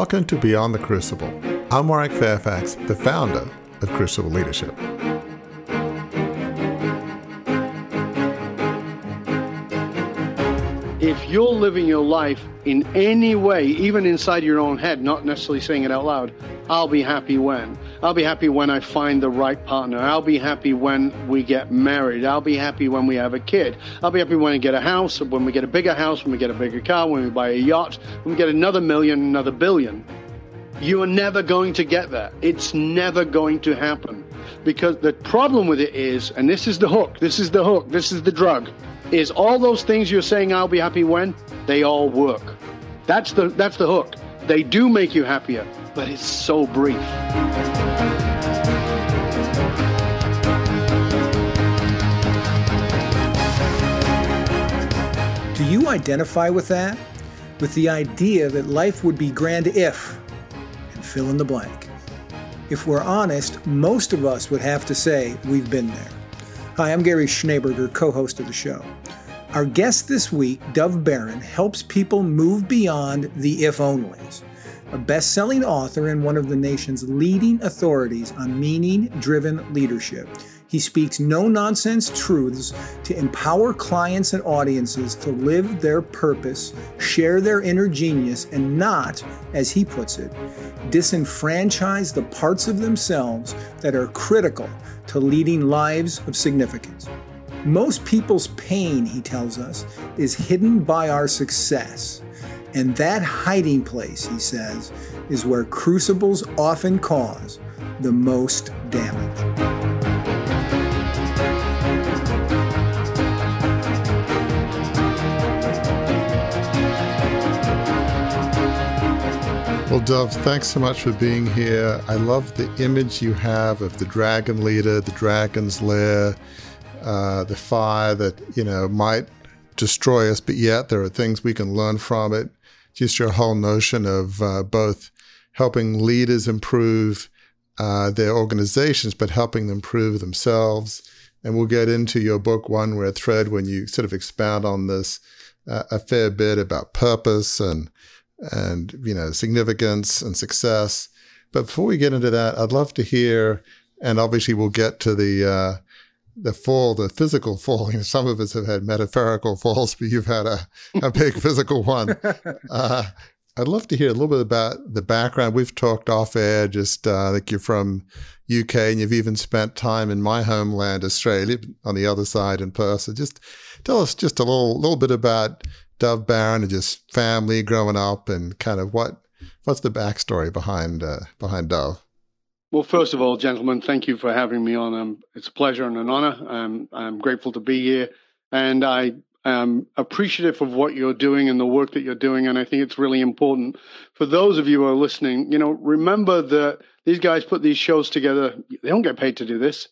Welcome to Beyond the Crucible. I'm Warwick Fairfax, the founder of Crucible Leadership. If you're living your life in any way, even inside your own head, not necessarily saying it out loud, I'll be happy when. I'll be happy when I find the right partner. I'll be happy when we get married. I'll be happy when we have a kid. I'll be happy when we get a house, when we get a bigger house, when we get a bigger car, when we buy a yacht, when we get another million, another billion. You are never going to get there. It's never going to happen. Because the problem with it is, and this is the hook, this is the hook, this is the drug, is all those things you're saying I'll be happy when, they all work. That's the that's the hook. They do make you happier, but it's so brief. Do you identify with that? With the idea that life would be grand if, and fill in the blank. If we're honest, most of us would have to say we've been there. Hi, I'm Gary Schneeberger, co host of the show. Our guest this week, Dov Baron, helps people move beyond the if onlys. A best selling author and one of the nation's leading authorities on meaning driven leadership. He speaks no nonsense truths to empower clients and audiences to live their purpose, share their inner genius, and not, as he puts it, disenfranchise the parts of themselves that are critical to leading lives of significance. Most people's pain, he tells us, is hidden by our success. And that hiding place, he says, is where crucibles often cause the most damage. Well, Dov, thanks so much for being here. I love the image you have of the dragon leader, the dragon's lair, uh, the fire that, you know, might destroy us, but yet there are things we can learn from it. Just your whole notion of uh, both helping leaders improve uh, their organizations, but helping them improve themselves. And we'll get into your book, One Red Thread, when you sort of expound on this uh, a fair bit about purpose and and you know significance and success. But before we get into that, I'd love to hear, and obviously we'll get to the uh, the fall, the physical fall. You know, some of us have had metaphorical falls, but you've had a, a big physical one. Uh, I'd love to hear a little bit about the background. We've talked off air, just uh, like you're from UK and you've even spent time in my homeland, Australia, on the other side in Perth. So just tell us just a little, little bit about Dov Baron and just family growing up and kind of what what's the backstory behind uh, behind Dov? Well, first of all, gentlemen, thank you for having me on. Um, it's a pleasure and an honor. I'm I'm grateful to be here, and I am appreciative of what you're doing and the work that you're doing. And I think it's really important for those of you who are listening. You know, remember that these guys put these shows together. They don't get paid to do this.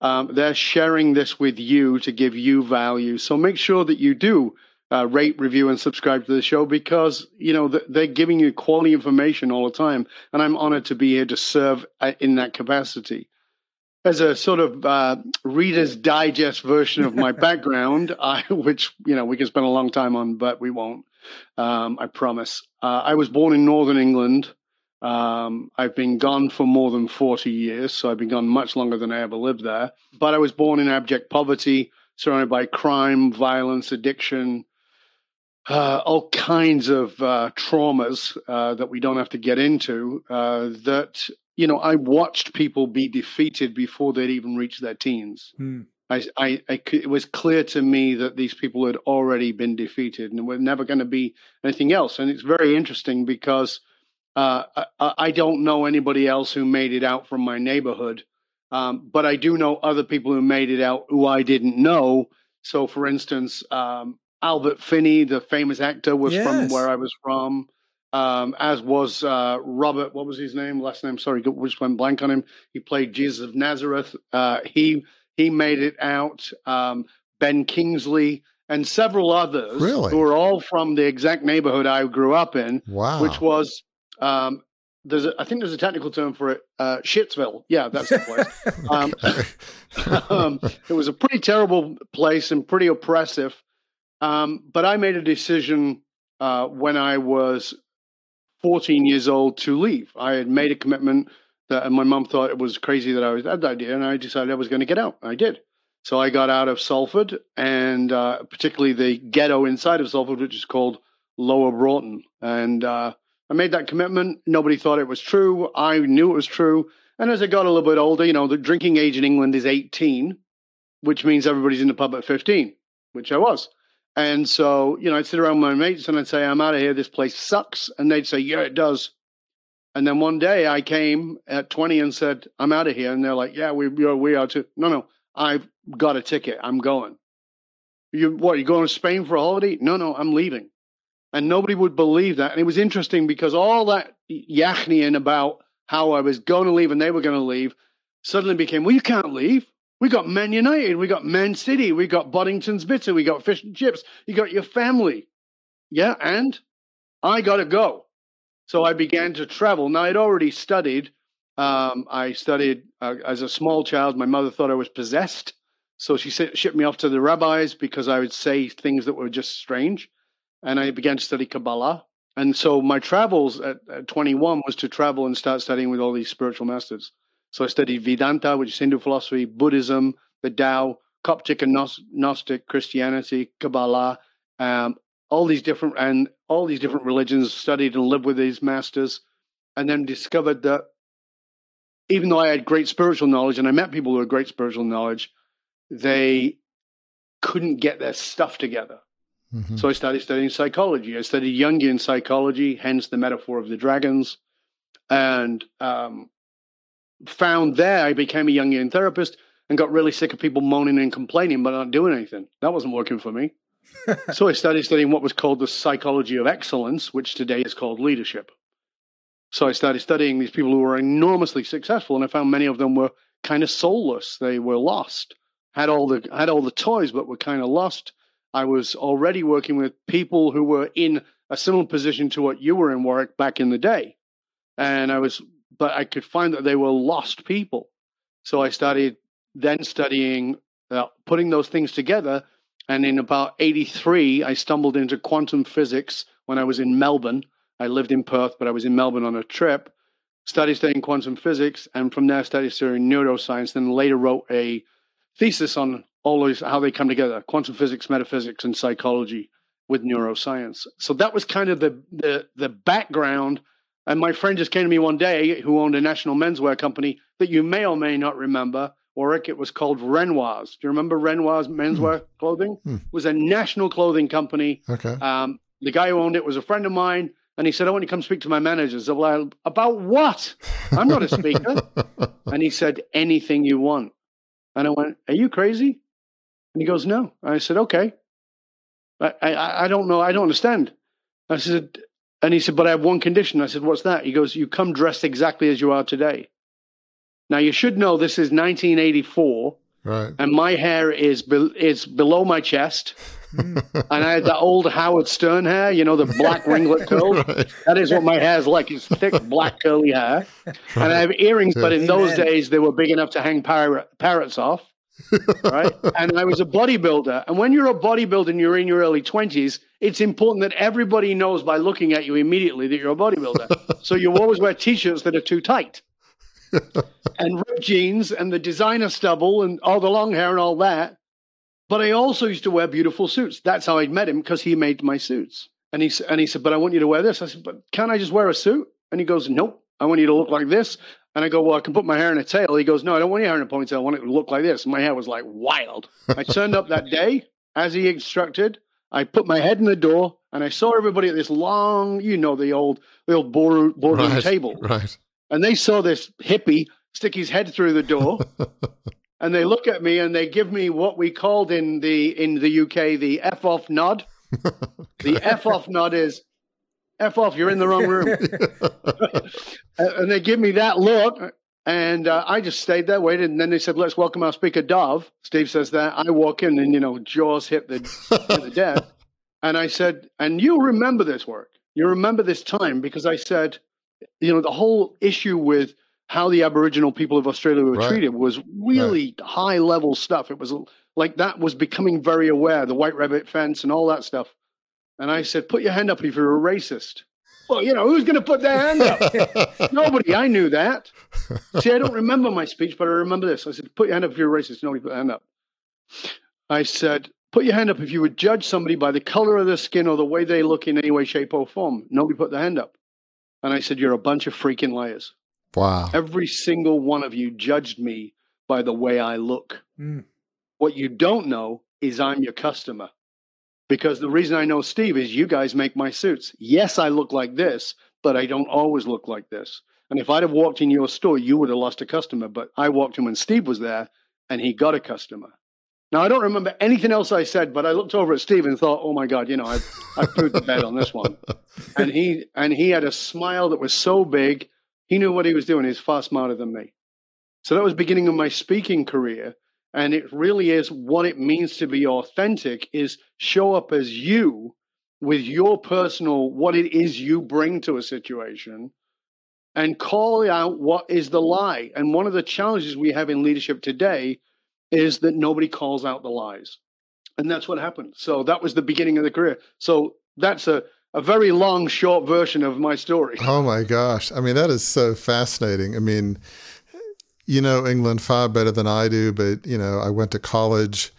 Um, they're sharing this with you to give you value. So make sure that you do uh, rate, review, and subscribe to the show because you know they're giving you quality information all the time, and I'm honored to be here to serve uh, in that capacity. As a sort of uh, Reader's Digest version of my background, I, which you know we can spend a long time on, but we won't. Um, I promise. Uh, I was born in Northern England. Um, I've been gone for more than 40 years, so I've been gone much longer than I ever lived there. But I was born in abject poverty, surrounded by crime, violence, addiction, uh, all kinds of uh, traumas uh, that we don't have to get into. Uh, that you know, I watched people be defeated before they'd even reached their teens. Mm. I, I, I, it was clear to me that these people had already been defeated and were never going to be anything else. And it's very interesting because uh, I, I, don't know anybody else who made it out from my neighborhood, um, but I do know other people who made it out who I didn't know. So, for instance, um, Albert Finney, the famous actor, was yes. from where I was from. Um, as was uh, Robert, what was his name? Last name, sorry, just went blank on him. He played Jesus of Nazareth. Uh, he he made it out. Um, ben Kingsley and several others really? who are all from the exact neighborhood I grew up in. Wow. Which was um, there's a, I think there's a technical term for it. Uh, Shitsville. Yeah, that's the place. um, um, it was a pretty terrible place and pretty oppressive. Um, but I made a decision uh, when I was 14 years old to leave. I had made a commitment that, and my mom thought it was crazy that I was had that idea, and I decided I was going to get out. I did. So I got out of Salford, and uh, particularly the ghetto inside of Salford, which is called Lower Broughton. And uh, I made that commitment. Nobody thought it was true. I knew it was true. And as I got a little bit older, you know, the drinking age in England is 18, which means everybody's in the pub at 15, which I was. And so, you know, I'd sit around with my mates and I'd say, I'm out of here. This place sucks. And they'd say, Yeah, it does. And then one day I came at 20 and said, I'm out of here. And they're like, Yeah, we, we are, too. No, no, I've got a ticket. I'm going. You, what, you going to Spain for a holiday? No, no, I'm leaving. And nobody would believe that. And it was interesting because all that yachning about how I was going to leave and they were going to leave suddenly became, Well, you can't leave. We got Man United, we got Man City, we got Boddington's Bitter, we got fish and chips, you got your family. Yeah, and I got to go. So I began to travel. Now, I'd already studied. Um, I studied uh, as a small child. My mother thought I was possessed. So she shipped me off to the rabbis because I would say things that were just strange. And I began to study Kabbalah. And so my travels at, at 21 was to travel and start studying with all these spiritual masters. So I studied Vedanta, which is Hindu philosophy, Buddhism, the Tao, Coptic and Gnostic Christianity, Kabbalah, um, all these different and all these different religions. Studied and lived with these masters, and then discovered that even though I had great spiritual knowledge and I met people who had great spiritual knowledge, they couldn't get their stuff together. Mm-hmm. So I started studying psychology. I studied Jungian psychology, hence the metaphor of the dragons, and um, found there I became a Jungian therapist and got really sick of people moaning and complaining but not doing anything. That wasn't working for me. so I started studying what was called the psychology of excellence, which today is called leadership. So I started studying these people who were enormously successful, and I found many of them were kind of soulless. They were lost, had all the had all the toys, but were kind of lost. I was already working with people who were in a similar position to what you were in, Warwick, back in the day, and I was but I could find that they were lost people. So I started then studying, uh, putting those things together. And in about 83, I stumbled into quantum physics when I was in Melbourne. I lived in Perth, but I was in Melbourne on a trip, studied studying quantum physics, and from there studied studying neuroscience, then later wrote a thesis on all these, how they come together, quantum physics, metaphysics, and psychology with neuroscience. So that was kind of the, the, the background and my friend just came to me one day who owned a national menswear company that you may or may not remember. Warwick, it was called Renoir's. Do you remember Renoir's menswear mm. clothing? Mm. It was a national clothing company. Okay. Um, the guy who owned it was a friend of mine. And he said, I want you to come speak to my managers. So, well, about what? I'm not a speaker. and he said, anything you want. And I went, are you crazy? And he goes, no. I said, okay. I, I, I don't know. I don't understand. I said, and he said, But I have one condition. I said, What's that? He goes, You come dressed exactly as you are today. Now, you should know this is 1984. Right. And my hair is be- is below my chest. and I had the old Howard Stern hair, you know, the black ringlet curls. right. That is what my hair is like. It's thick, black, curly hair. Right. And I have earrings, but in those days, they were big enough to hang parrot, parrots off right? and I was a bodybuilder. And when you're a bodybuilder and you're in your early 20s, it's important that everybody knows by looking at you immediately that you're a bodybuilder. so you always wear t shirts that are too tight. and ripped jeans and the designer stubble and all the long hair and all that. But I also used to wear beautiful suits. That's how I'd met him because he made my suits. And he, and he said, But I want you to wear this. I said, But can't I just wear a suit? And he goes, Nope. I want you to look like this. And I go, well, I can put my hair in a tail. He goes, no, I don't want your hair in a ponytail. I want it to look like this. My hair was like wild. I turned up that day as he instructed. I put my head in the door and I saw everybody at this long, you know, the old, the old boardroom, right, table. Right. And they saw this hippie stick his head through the door. and they look at me and they give me what we called in the in the UK the F off nod. okay. The F off nod is F off, you're in the wrong room. and they give me that look. And uh, I just stayed there, waited, and then they said, "Let's welcome our speaker, Dov. Steve says that. I walk in, and you know, jaws hit the hit the desk. And I said, "And you remember this Warwick? You remember this time?" Because I said, you know, the whole issue with how the Aboriginal people of Australia were right. treated was really right. high level stuff. It was like that was becoming very aware, the white rabbit fence and all that stuff. And I said, Put your hand up if you're a racist. well, you know, who's going to put their hand up? Nobody. I knew that. See, I don't remember my speech, but I remember this. I said, put your hand up if you're racist. Nobody put their hand up. I said, put your hand up if you would judge somebody by the color of their skin or the way they look in any way, shape, or form. Nobody put their hand up. And I said, you're a bunch of freaking liars. Wow. Every single one of you judged me by the way I look. Mm. What you don't know is I'm your customer. Because the reason I know Steve is you guys make my suits. Yes, I look like this, but I don't always look like this. And if I'd have walked in your store, you would have lost a customer. But I walked in when Steve was there and he got a customer. Now, I don't remember anything else I said, but I looked over at Steve and thought, oh my God, you know, I, I proved the bed on this one. And he, and he had a smile that was so big. He knew what he was doing. He's far smarter than me. So that was beginning of my speaking career. And it really is what it means to be authentic is show up as you with your personal, what it is you bring to a situation and call out what is the lie. And one of the challenges we have in leadership today is that nobody calls out the lies. And that's what happened. So that was the beginning of the career. So that's a, a very long, short version of my story. Oh my gosh. I mean, that is so fascinating. I mean, you know England far better than I do, but you know, I went to college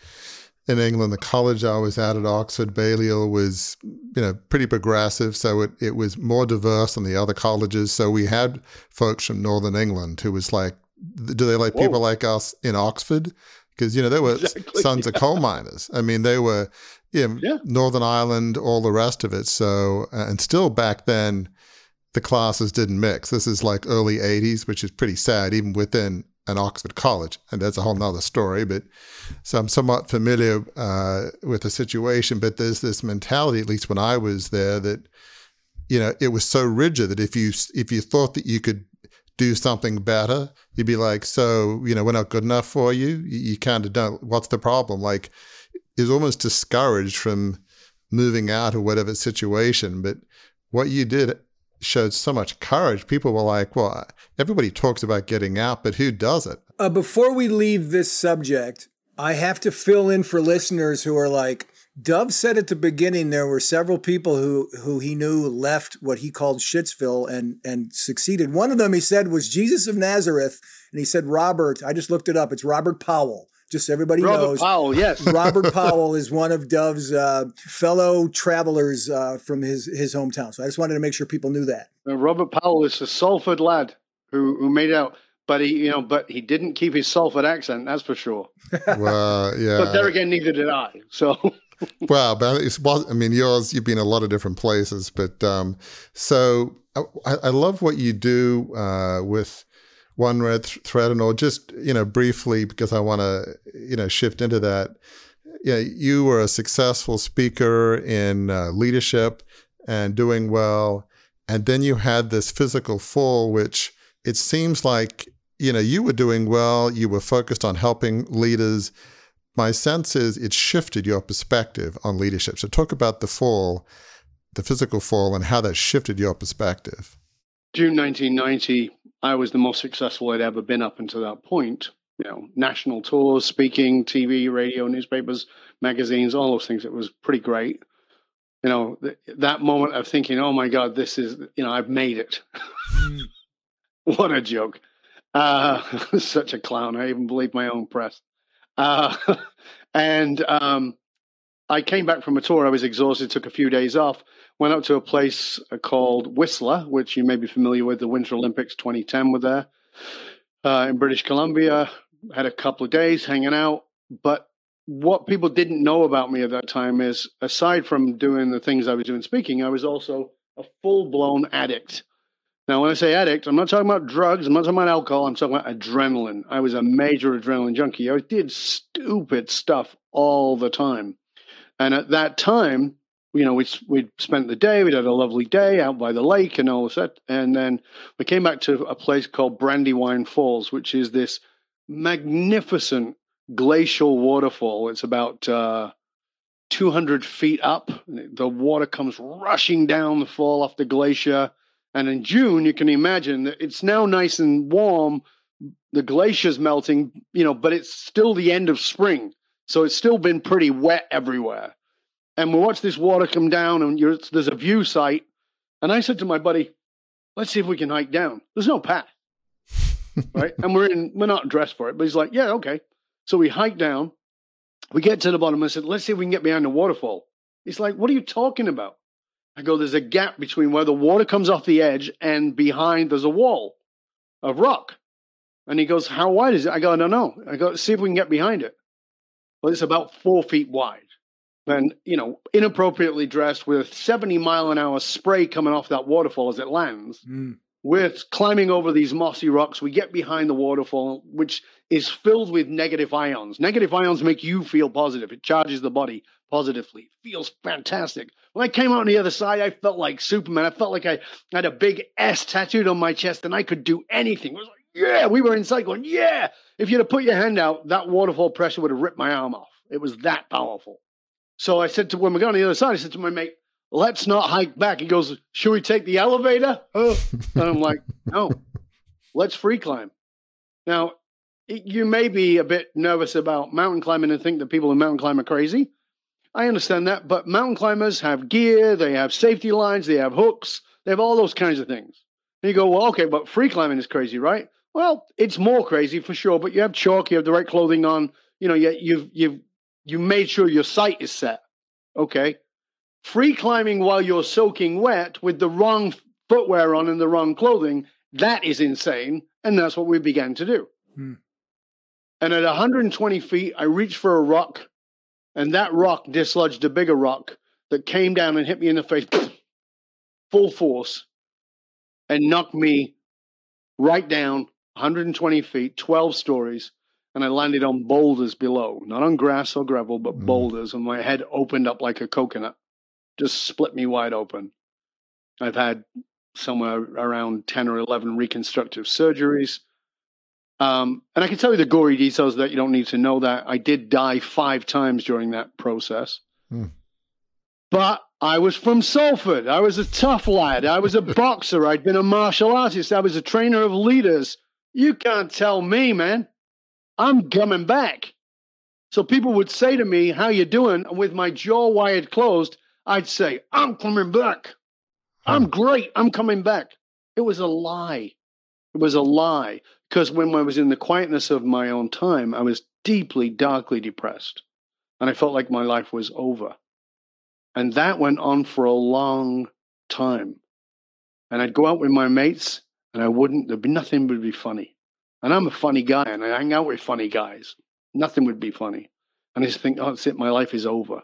in England. The college I was at at Oxford Balliol was, you know, pretty progressive, so it, it was more diverse than the other colleges. So we had folks from Northern England who was like, do they like Whoa. people like us in Oxford? Because you know they were exactly, sons yeah. of coal miners. I mean, they were, you know, yeah, Northern Ireland, all the rest of it. So and still back then the classes didn't mix. This is like early 80s, which is pretty sad, even within an Oxford college. And that's a whole nother story. But so I'm somewhat familiar uh, with the situation. But there's this mentality, at least when I was there, that, you know, it was so rigid that if you if you thought that you could do something better, you'd be like, so, you know, we're not good enough for you. You, you kind of don't. What's the problem? Like, is almost discouraged from moving out of whatever situation. But what you did showed so much courage. People were like, well, everybody talks about getting out, but who does it? Uh, before we leave this subject, I have to fill in for listeners who are like, Dov said at the beginning there were several people who who he knew left what he called Shitsville and and succeeded. One of them he said was Jesus of Nazareth, and he said Robert. I just looked it up. It's Robert Powell just so everybody Robert knows. Powell, yes. Robert Powell is one of Dov's uh, fellow travelers uh, from his his hometown. So I just wanted to make sure people knew that. Robert Powell is a Salford lad who who made out, but he you know, but he didn't keep his Salford accent. That's for sure. well, yeah. But there again, neither did I. So. well, but it's I mean, yours. You've been a lot of different places, but um, so I, I love what you do uh, with one red th- thread and all. Just you know briefly because i want to you know shift into that. Yeah you were a successful speaker in uh, leadership and doing well and then you had this physical fall which it seems like you know you were doing well you were focused on helping leaders. My sense is it shifted your perspective on leadership. So talk about the fall the physical fall and how that shifted your perspective. June 1990 I was the most successful I'd ever been up until that point. You know, national tours, speaking, TV, radio, newspapers, magazines, all those things. It was pretty great. You know, th- that moment of thinking, "Oh my God, this is you know, I've made it." Mm. what a joke! Uh, such a clown. I even believe my own press. Uh, and um, I came back from a tour. I was exhausted. Took a few days off went up to a place uh, called Whistler, which you may be familiar with. The Winter Olympics 2010 were there uh, in British Columbia. Had a couple of days hanging out, but what people didn't know about me at that time is, aside from doing the things I was doing speaking, I was also a full blown addict. Now, when I say addict, I'm not talking about drugs. I'm not talking about alcohol. I'm talking about adrenaline. I was a major adrenaline junkie. I did stupid stuff all the time. And at that time, you know, we we spent the day. We had a lovely day out by the lake and all that, and then we came back to a place called Brandywine Falls, which is this magnificent glacial waterfall. It's about uh, 200 feet up. The water comes rushing down the fall off the glacier, and in June, you can imagine that it's now nice and warm. The glacier's melting, you know, but it's still the end of spring, so it's still been pretty wet everywhere and we watch this water come down, and there's a view site And I said to my buddy, let's see if we can hike down. There's no path. right? And we're in, we're not dressed for it, but he's like, yeah, okay. So we hike down. We get to the bottom and I said, let's see if we can get behind the waterfall. He's like, what are you talking about? I go, there's a gap between where the water comes off the edge and behind there's a wall of rock. And he goes, how wide is it? I go, I don't know. I go, see if we can get behind it. Well, it's about four feet wide. And, you know, inappropriately dressed with 70 mile an hour spray coming off that waterfall as it lands. Mm. We're climbing over these mossy rocks. We get behind the waterfall, which is filled with negative ions. Negative ions make you feel positive. It charges the body positively. It feels fantastic. When I came out on the other side, I felt like Superman. I felt like I had a big S tattooed on my chest and I could do anything. It was like, yeah, we were inside going, yeah. If you'd have put your hand out, that waterfall pressure would have ripped my arm off. It was that powerful. So I said to when we got on the other side, I said to my mate, let's not hike back. He goes, should we take the elevator? And I'm like, no, let's free climb. Now, you may be a bit nervous about mountain climbing and think that people who mountain climb are crazy. I understand that, but mountain climbers have gear, they have safety lines, they have hooks, they have all those kinds of things. And you go, well, okay, but free climbing is crazy, right? Well, it's more crazy for sure, but you have chalk, you have the right clothing on, you know, you, you've you've you made sure your sight is set. Okay. Free climbing while you're soaking wet with the wrong footwear on and the wrong clothing, that is insane. And that's what we began to do. Hmm. And at 120 feet, I reached for a rock, and that rock dislodged a bigger rock that came down and hit me in the face, full force, and knocked me right down 120 feet, 12 stories, and I landed on boulders below, not on grass or gravel, but mm. boulders, and my head opened up like a coconut, just split me wide open. I've had somewhere around 10 or 11 reconstructive surgeries. Um, and I can tell you the gory details that you don't need to know that. I did die five times during that process. Mm. But I was from Salford. I was a tough lad. I was a boxer. I'd been a martial artist. I was a trainer of leaders. You can't tell me, man. I'm coming back. So people would say to me, How you doing? And with my jaw wired closed, I'd say, I'm coming back. I'm great. I'm coming back. It was a lie. It was a lie. Because when I was in the quietness of my own time, I was deeply, darkly depressed. And I felt like my life was over. And that went on for a long time. And I'd go out with my mates, and I wouldn't, there'd be nothing would be funny. And I'm a funny guy and I hang out with funny guys. Nothing would be funny. And I just think, oh, that's it, my life is over.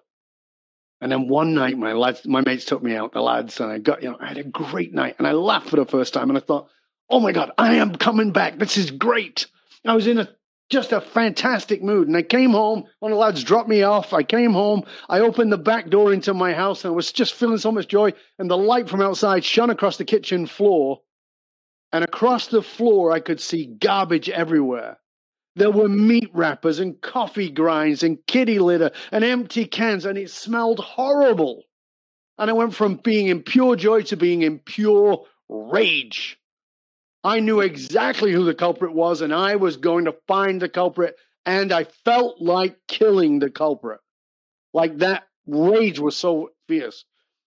And then one night, my lads, my mates took me out, the lads, and I got, you know, I had a great night. And I laughed for the first time. And I thought, oh my God, I am coming back. This is great. I was in a just a fantastic mood. And I came home. One of the lads dropped me off. I came home. I opened the back door into my house and I was just feeling so much joy. And the light from outside shone across the kitchen floor. And across the floor, I could see garbage everywhere. There were meat wrappers and coffee grinds and kitty litter and empty cans, and it smelled horrible. And I went from being in pure joy to being in pure rage. I knew exactly who the culprit was, and I was going to find the culprit, and I felt like killing the culprit. Like that rage was so fierce.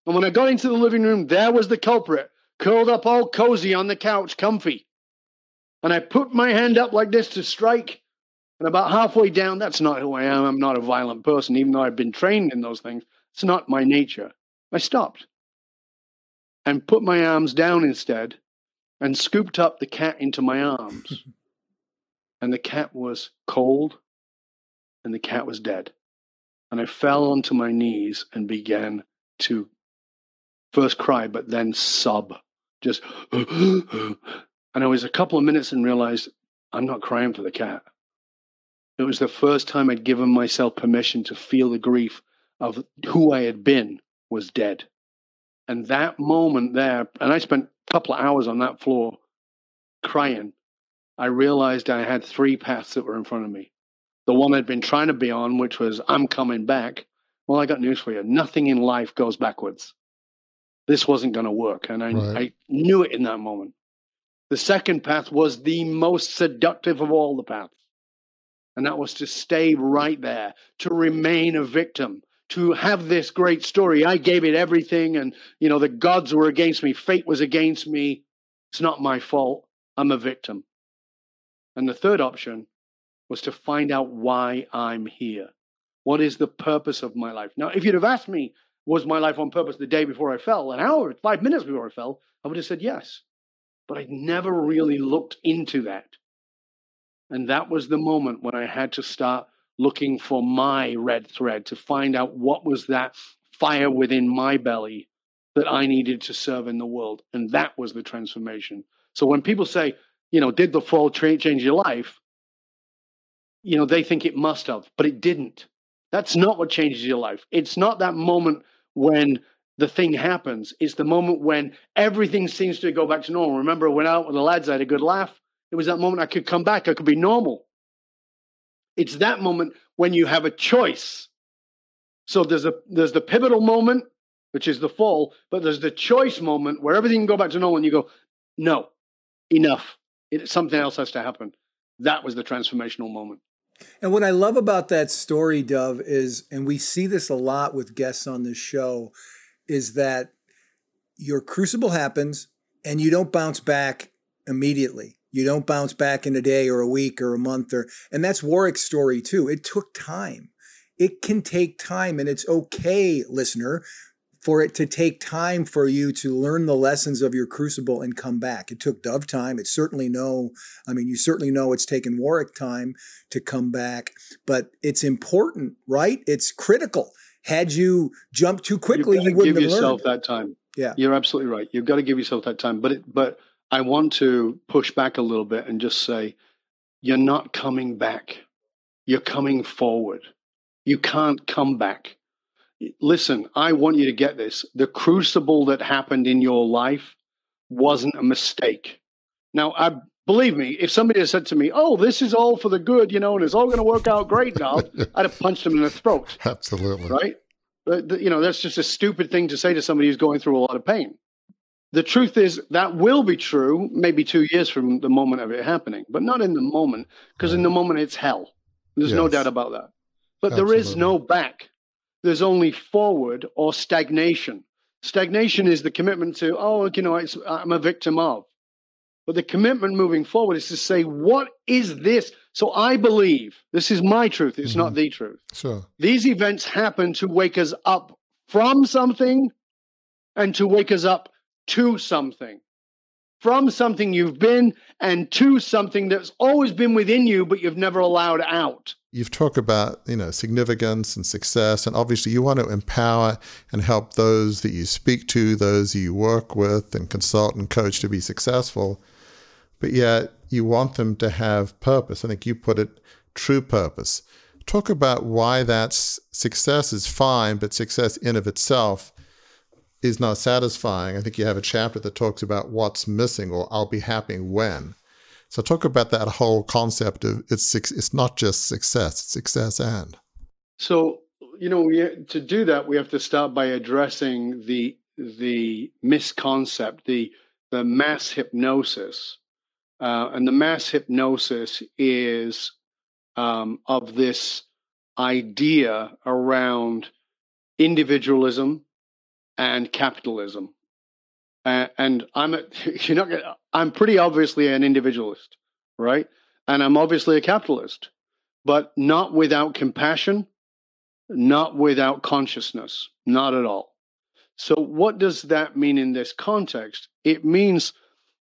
And when I got into the living room, there was the culprit curled up all cozy on the couch, comfy. And I put my hand up like this to strike. And about halfway down, that's not who I am. I'm not a violent person, even though I've been trained in those things. It's not my nature. I stopped and put my arms down instead and scooped up the cat into my arms. and the cat was cold and the cat was dead. And I fell onto my knees and began to first cry, but then sob just, and I was a couple of minutes and realized I'm not crying for the cat. It was the first time I'd given myself permission to feel the grief of who I had been was dead. And that moment there, and I spent a couple of hours on that floor crying. I realized I had three paths that were in front of me. The one I'd been trying to be on, which was, I'm coming back. Well, I got news for you. Nothing in life goes backwards this wasn't going to work. And I, right. I knew it in that moment. The second path was the most seductive of all the paths. And that was to stay right there, to remain a victim, to have this great story. I gave it everything, and you know the gods were against me, fate was against me. It's not my fault. I'm a victim. And the third option was to find out why I'm here. What is the purpose of my life? Now, if you'd have asked me, was my life on purpose the day before I fell, an hour, five minutes before I fell, I would have said yes. But I'd never really looked into that. And that was the moment when I had to start looking for my red thread to find out what was that fire within my belly that I needed to serve in the world. And that was the transformation. So when people say, you know, did the fall change your life? You know, they think it must have, but it didn't. That's not what changes your life. It's not that moment when the thing happens. It's the moment when everything seems to go back to normal. Remember, I went out with the lads, I had a good laugh. It was that moment I could come back, I could be normal. It's that moment when you have a choice. So there's a there's the pivotal moment, which is the fall, but there's the choice moment where everything can go back to normal and you go, no, enough. It, something else has to happen. That was the transformational moment. And what I love about that story, Dov, is, and we see this a lot with guests on this show, is that your crucible happens and you don't bounce back immediately. You don't bounce back in a day or a week or a month or and that's Warwick's story too. It took time. It can take time and it's okay, listener, for it to take time for you to learn the lessons of your crucible and come back. It took Dov time. It certainly no, I mean, you certainly know it's taken Warwick time to come back, but it's important, right? It's critical. Had you jumped too quickly, you wouldn't give have yourself learned. that time. Yeah, you're absolutely right. You've got to give yourself that time. But it, but I want to push back a little bit and just say, you're not coming back. You're coming forward. You can't come back listen, I want you to get this. The crucible that happened in your life wasn't a mistake. Now, I believe me, if somebody had said to me, "Oh, this is all for the good," you know, and it's all going to work out great now, I'd have punched him in the throat. Absolutely. Right? You know, that's just a stupid thing to say to somebody who's going through a lot of pain. The truth is that will be true maybe two years from the moment of it happening, but not in the moment, because in the moment it's hell. There's yes. no doubt about that. But Absolutely. there is no back there's only forward or stagnation. Stagnation is the commitment to, oh, you know, I'm a victim of. But the commitment moving forward is to say, what is this? So I believe this is my truth. It's mm-hmm. not the truth. Sure. These events happen to wake us up from something and to wake us up to something. From something you've been and to something that's always been within you, but you've never allowed out. You've talked about you know significance and success and obviously you want to empower and help those that you speak to those you work with and consult and coach to be successful. But yet you want them to have purpose. I think you put it true purpose. Talk about why that success is fine but success in of itself is not satisfying i think you have a chapter that talks about what's missing or i'll be happy when so talk about that whole concept of it's it's not just success, it's success and. So you know, we, to do that, we have to start by addressing the the misconcept, the the mass hypnosis, uh, and the mass hypnosis is um, of this idea around individualism and capitalism. Uh, and I'm a, you're not gonna, I'm pretty obviously an individualist, right? And I'm obviously a capitalist, but not without compassion, not without consciousness, not at all. So, what does that mean in this context? It means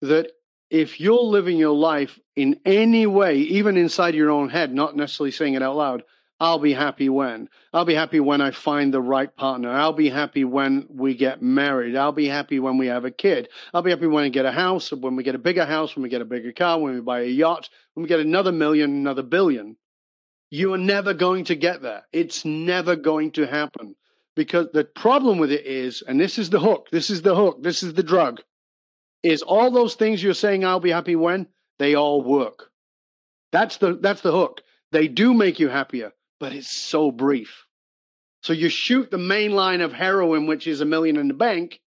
that if you're living your life in any way, even inside your own head, not necessarily saying it out loud, I'll be happy when. I'll be happy when I find the right partner. I'll be happy when we get married. I'll be happy when we have a kid. I'll be happy when we get a house, when we get a bigger house, when we get a bigger car, when we buy a yacht, when we get another million, another billion. You are never going to get there. It's never going to happen. Because the problem with it is, and this is the hook, this is the hook, this is the drug, is all those things you're saying I'll be happy when, they all work. That's the that's the hook. They do make you happier but it's so brief. So you shoot the main line of heroin, which is a million in the bank,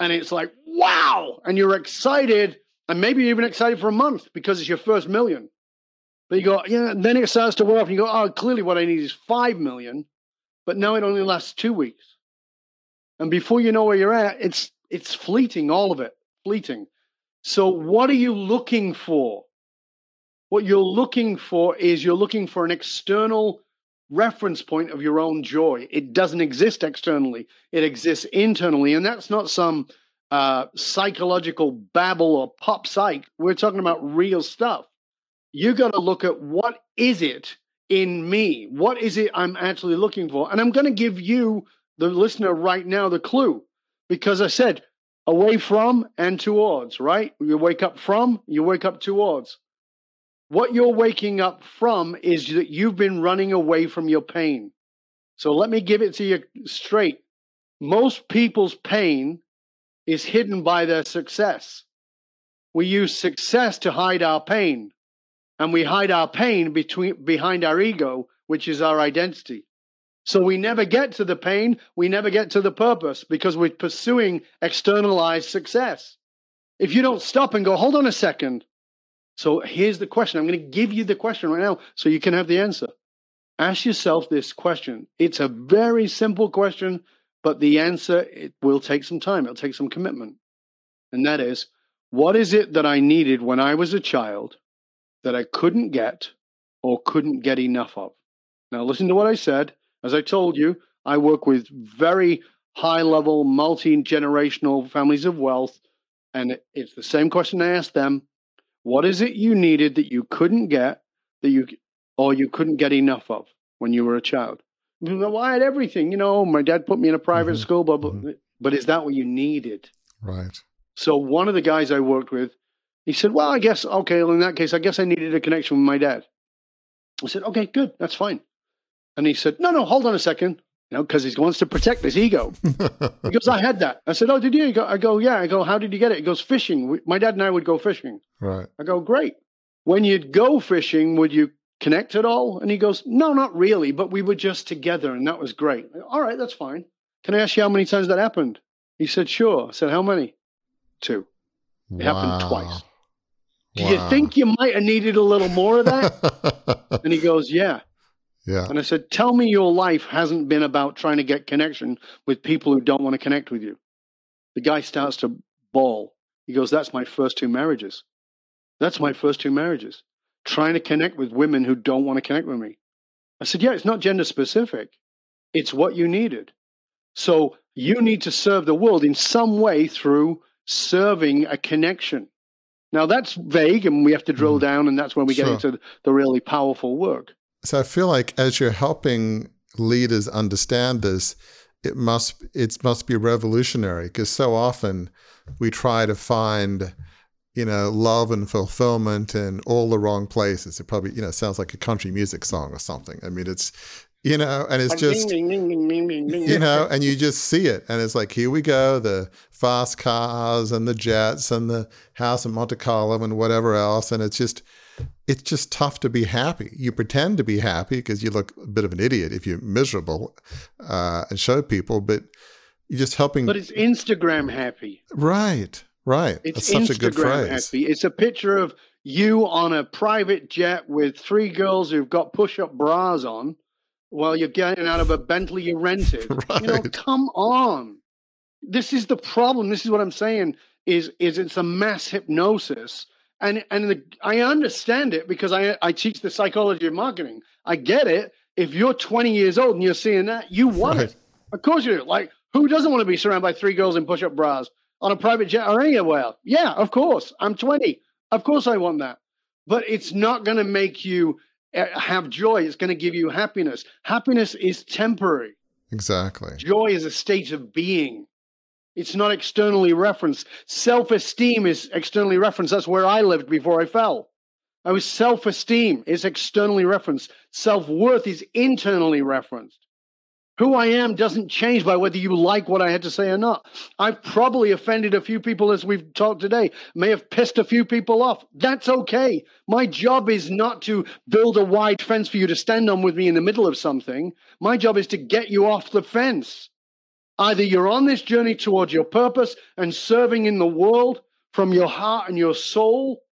and it's like, wow! And you're excited, and maybe even excited for a month because it's your first million. But you go, yeah, then it starts to wear off, and you go, oh, clearly what I need is five million. but now it only lasts two weeks. And before you know where you're at, it's it's fleeting, all of it, fleeting. So what are you looking for? What you're looking for is you're looking for an external reference point of your own joy. It doesn't exist externally, it exists internally. And that's not some uh, psychological babble or pop psych. We're talking about real stuff. You got to look at what is it in me? What is it I'm actually looking for? And I'm going to give you, the listener, right now, the clue because I said away from and towards, right? You wake up from, you wake up towards. What you're waking up from is that you've been running away from your pain. So let me give it to you straight. Most people's pain is hidden by their success. We use success to hide our pain, and we hide our pain between, behind our ego, which is our identity. So we never get to the pain, we never get to the purpose because we're pursuing externalized success. If you don't stop and go, hold on a second. So here's the question. I'm going to give you the question right now so you can have the answer. Ask yourself this question. It's a very simple question, but the answer it will take some time. It'll take some commitment. And that is, what is it that I needed when I was a child that I couldn't get or couldn't get enough of? Now listen to what I said. As I told you, I work with very high level, multi generational families of wealth. And it's the same question I asked them What is it you needed that you couldn't get, that you, or you couldn't get enough of when you were a child? Well, I had everything. You know, my dad put me in a private mm-hmm. school, but, mm-hmm. but is that what you needed? Right. So one of the guys I worked with, he said, Well, I guess, okay, well, in that case, I guess I needed a connection with my dad. I said, Okay, good, that's fine. And he said, No, no, hold on a second. You know, because he wants to protect his ego. he goes, I had that. I said, Oh, did you? Go, I go, Yeah. I go, How did you get it? He goes, Fishing. We, my dad and I would go fishing. Right. I go, Great. When you'd go fishing, would you connect at all? And he goes, No, not really, but we were just together and that was great. Go, all right, that's fine. Can I ask you how many times that happened? He said, Sure. I said, How many? Two. It wow. happened twice. Do wow. you think you might have needed a little more of that? and he goes, Yeah. Yeah. And I said, Tell me your life hasn't been about trying to get connection with people who don't want to connect with you. The guy starts to bawl. He goes, That's my first two marriages. That's my first two marriages. Trying to connect with women who don't want to connect with me. I said, Yeah, it's not gender specific. It's what you needed. So you need to serve the world in some way through serving a connection. Now that's vague and we have to drill mm. down, and that's when we sure. get into the really powerful work. So I feel like as you're helping leaders understand this, it must it must be revolutionary because so often we try to find you know love and fulfillment in all the wrong places. It probably you know sounds like a country music song or something. I mean, it's you know, and it's just you know, and you just see it, and it's like here we go, the fast cars and the jets and the house in Monte Carlo and whatever else, and it's just it's just tough to be happy. You pretend to be happy because you look a bit of an idiot if you're miserable uh, and show people, but you're just helping. But it's Instagram happy. Right, right. It's That's such Instagram a good phrase. happy. It's a picture of you on a private jet with three girls who've got push-up bras on while you're getting out of a Bentley you rented. right. You know, come on. This is the problem. This is what I'm saying. Is is it's a mass hypnosis and and the, I understand it because I I teach the psychology of marketing. I get it. If you're 20 years old and you're seeing that, you want right. it. Of course you do. Like who doesn't want to be surrounded by three girls in push-up bras on a private jet or anywhere? Yeah, of course. I'm 20. Of course I want that. But it's not going to make you eh, have joy. It's going to give you happiness. Happiness is temporary. Exactly. Joy is a state of being. It's not externally referenced. Self esteem is externally referenced. That's where I lived before I fell. I was self esteem is externally referenced. Self worth is internally referenced. Who I am doesn't change by whether you like what I had to say or not. I've probably offended a few people as we've talked today, may have pissed a few people off. That's okay. My job is not to build a wide fence for you to stand on with me in the middle of something. My job is to get you off the fence. Either you're on this journey towards your purpose and serving in the world from your heart and your soul,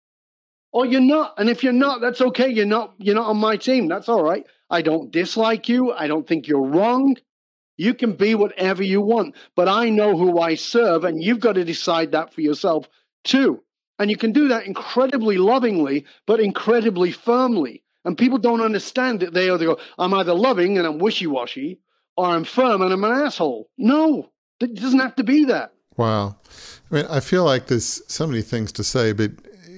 or you're not. And if you're not, that's okay. You're not, you're not on my team. That's all right. I don't dislike you. I don't think you're wrong. You can be whatever you want, but I know who I serve, and you've got to decide that for yourself too. And you can do that incredibly lovingly, but incredibly firmly. And people don't understand that they either go, I'm either loving and I'm wishy washy, or I'm firm and I'm an asshole. No, it doesn't have to be that. Wow. I mean, I feel like there's so many things to say, but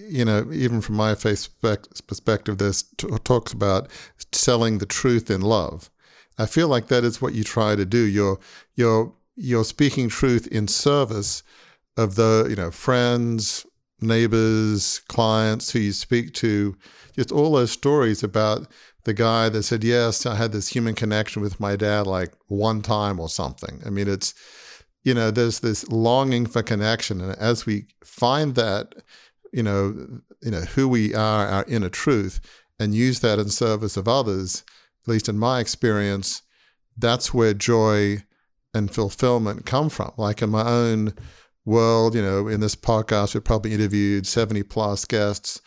you know, even from my face perspective, this t- talks about selling the truth in love. I feel like that is what you try to do. You're you're you're speaking truth in service of the you know friends, neighbors, clients who you speak to. Just all those stories about the guy that said, "Yes, I had this human connection with my dad like one time or something." I mean, it's you know, there's this longing for connection, and as we find that, you know, you know who we are, our inner truth, and use that in service of others, at least in my experience, that's where joy and fulfillment come from. Like in my own world, you know, in this podcast, we've probably interviewed 70 plus guests.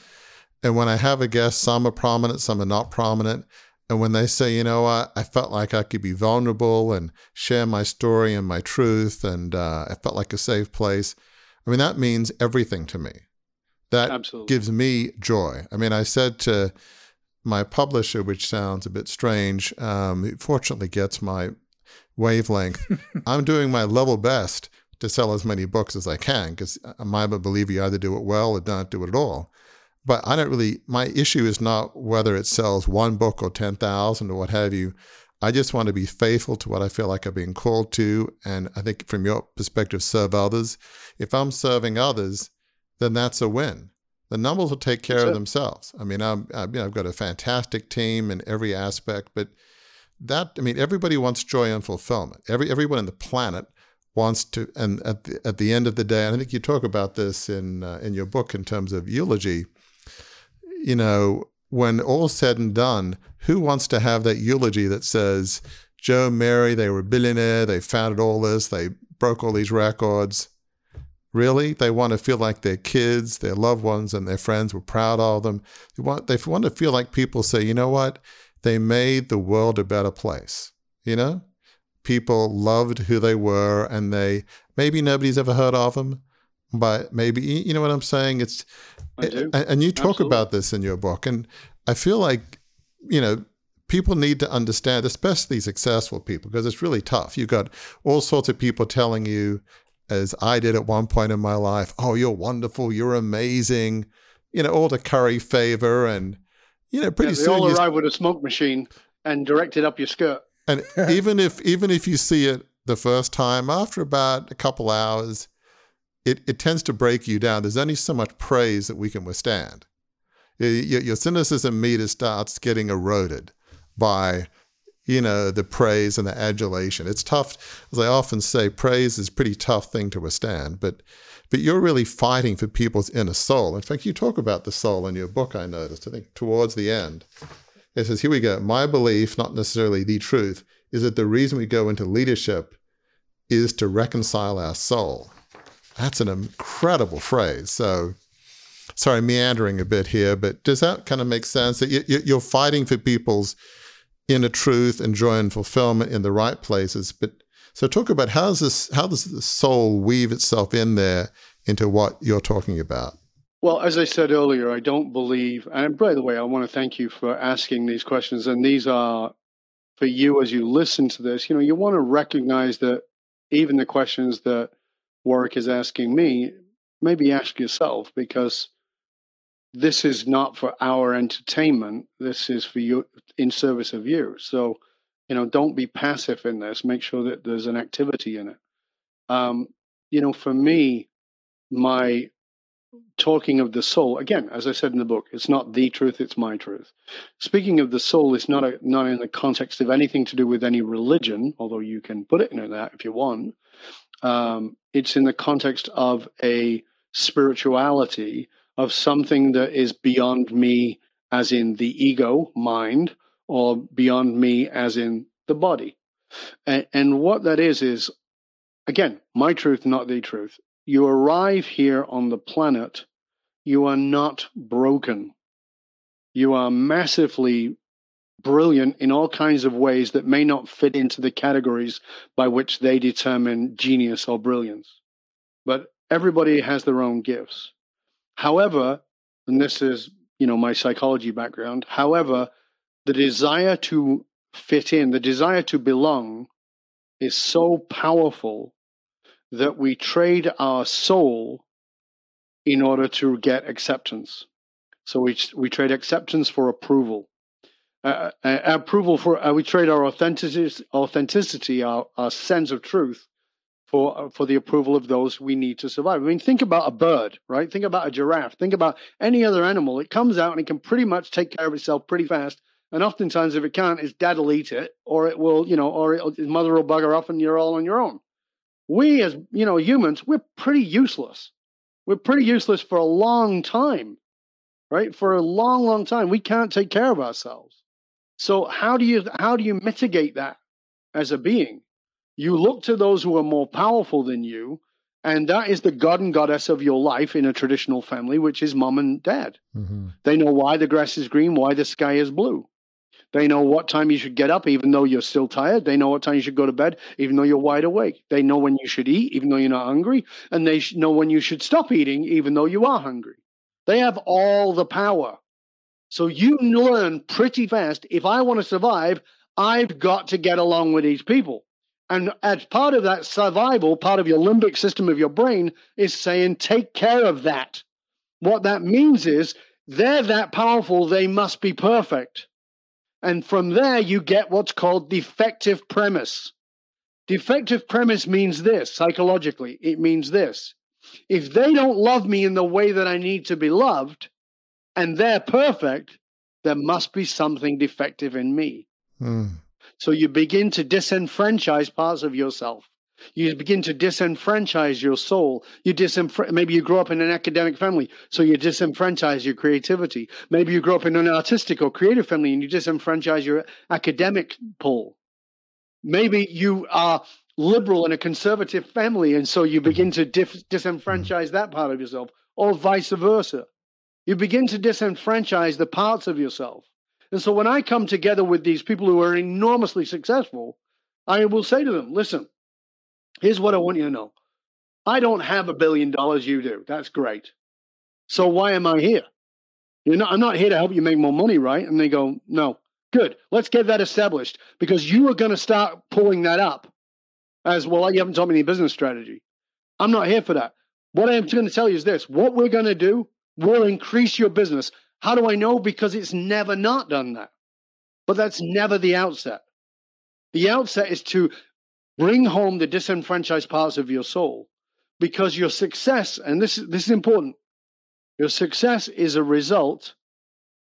And when I have a guest, some are prominent, some are not prominent. And when they say, you know what, I felt like I could be vulnerable and share my story and my truth, and uh, I felt like a safe place, I mean, that means everything to me. That Absolutely. gives me joy. I mean, I said to my publisher, which sounds a bit strange, um, he fortunately gets my wavelength. I'm doing my level best to sell as many books as I can because I'm a believer you either do it well or don't do it at all. But I don't really, my issue is not whether it sells one book or 10,000 or what have you. I just want to be faithful to what I feel like I'm being called to. And I think from your perspective, serve others. If I'm serving others, then that's a win. The numbers will take care of themselves. I mean, I'm, I, you know, I've got a fantastic team in every aspect, but that, I mean, everybody wants joy and fulfillment. Every, everyone on the planet wants to, and at the, at the end of the day, and I think you talk about this in, uh, in your book in terms of eulogy, you know, when all's said and done, who wants to have that eulogy that says, Joe, Mary, they were a billionaire, they founded all this, they broke all these records. Really? They want to feel like their kids, their loved ones, and their friends were proud of them. They want, they want to feel like people say, you know what? They made the world a better place. You know? People loved who they were, and they maybe nobody's ever heard of them, but maybe you know what I'm saying. It's and you talk Absolutely. about this in your book, and I feel like you know people need to understand, especially successful people, because it's really tough. You've got all sorts of people telling you, as I did at one point in my life, "Oh, you're wonderful, you're amazing," you know, all to curry favor, and you know, pretty yeah, they soon all arrive with a smoke machine and direct it up your skirt. And even if even if you see it the first time, after about a couple hours it, it tends to break you down. There's only so much praise that we can withstand. Your, your cynicism meter starts getting eroded by, you know, the praise and the adulation. It's tough, as I often say, praise is a pretty tough thing to withstand, but but you're really fighting for people's inner soul. In fact, you talk about the soul in your book, I noticed, I think towards the end. It says, here we go. My belief, not necessarily the truth, is that the reason we go into leadership is to reconcile our soul. That's an incredible phrase. So, sorry, meandering a bit here, but does that kind of make sense that you're fighting for people's inner truth and joy and fulfillment in the right places? But so, talk about how does this, how does the soul weave itself in there into what you're talking about? Well, as I said earlier, I don't believe, and by the way, I want to thank you for asking these questions. And these are for you as you listen to this. You know, you want to recognize that even the questions that Warwick is asking me, maybe ask yourself because this is not for our entertainment. This is for you in service of you. So, you know, don't be passive in this. Make sure that there's an activity in it. Um, you know, for me, my talking of the soul again, as I said in the book, it's not the truth; it's my truth. Speaking of the soul is not a, not in the context of anything to do with any religion, although you can put it in that if you want um, it's in the context of a spirituality of something that is beyond me as in the ego mind or beyond me as in the body. And, and what that is is again my truth not the truth. You arrive here on the planet you are not broken. You are massively brilliant in all kinds of ways that may not fit into the categories by which they determine genius or brilliance. But everybody has their own gifts. However, and this is, you know, my psychology background, however, the desire to fit in, the desire to belong is so powerful that we trade our soul in order to get acceptance. So we we trade acceptance for approval. Uh, uh, approval for uh, we trade our authenticity, authenticity, our, our sense of truth, for uh, for the approval of those we need to survive. I mean, think about a bird, right? Think about a giraffe. Think about any other animal. It comes out and it can pretty much take care of itself pretty fast. And oftentimes, if it can't, its dad will eat it, or it will, you know, or its mother will bugger off, and you're all on your own. We, as you know, humans, we're pretty useless. We're pretty useless for a long time, right? For a long, long time, we can't take care of ourselves. So how do you how do you mitigate that as a being? You look to those who are more powerful than you, and that is the god and goddess of your life in a traditional family, which is mom and dad. Mm-hmm. They know why the grass is green, why the sky is blue. They know what time you should get up, even though you're still tired. They know what time you should go to bed, even though you're wide awake. They know when you should eat, even though you're not hungry. And they know when you should stop eating, even though you are hungry. They have all the power. So you learn pretty fast if I want to survive, I've got to get along with these people. And as part of that survival, part of your limbic system of your brain is saying, take care of that. What that means is they're that powerful, they must be perfect. And from there, you get what's called defective premise. Defective premise means this psychologically, it means this. If they don't love me in the way that I need to be loved, and they're perfect, there must be something defective in me. Mm. So you begin to disenfranchise parts of yourself. You begin to disenfranchise your soul. You disenfr- maybe you grow up in an academic family, so you disenfranchise your creativity. Maybe you grow up in an artistic or creative family and you disenfranchise your academic pull. Maybe you are liberal in a conservative family, and so you begin to dif- disenfranchise that part of yourself, or vice versa. You begin to disenfranchise the parts of yourself. And so when I come together with these people who are enormously successful, I will say to them, listen, Here's what I want you to know I don't have a billion dollars, you do. That's great. So why am I here? Not, I'm not here to help you make more money, right? And they go, no. Good. Let's get that established because you are going to start pulling that up as well. You haven't told me any business strategy. I'm not here for that. What I'm going to tell you is this what we're going to do will increase your business. How do I know? Because it's never not done that. But that's never the outset. The outset is to Bring home the disenfranchised parts of your soul because your success, and this, this is important, your success is a result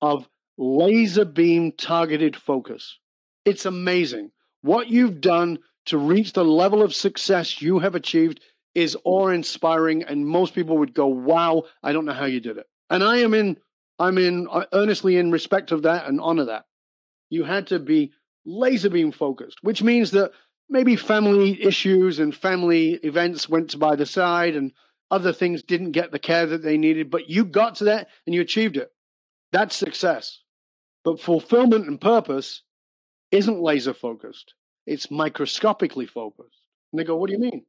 of laser beam targeted focus. It's amazing. What you've done to reach the level of success you have achieved is awe inspiring, and most people would go, Wow, I don't know how you did it. And I am in, I'm in uh, earnestly in respect of that and honor that. You had to be laser beam focused, which means that maybe family issues and family events went by the side and other things didn't get the care that they needed, but you got to that and you achieved it. That's success. But fulfillment and purpose isn't laser focused, it's microscopically focused. And they go, What do you mean?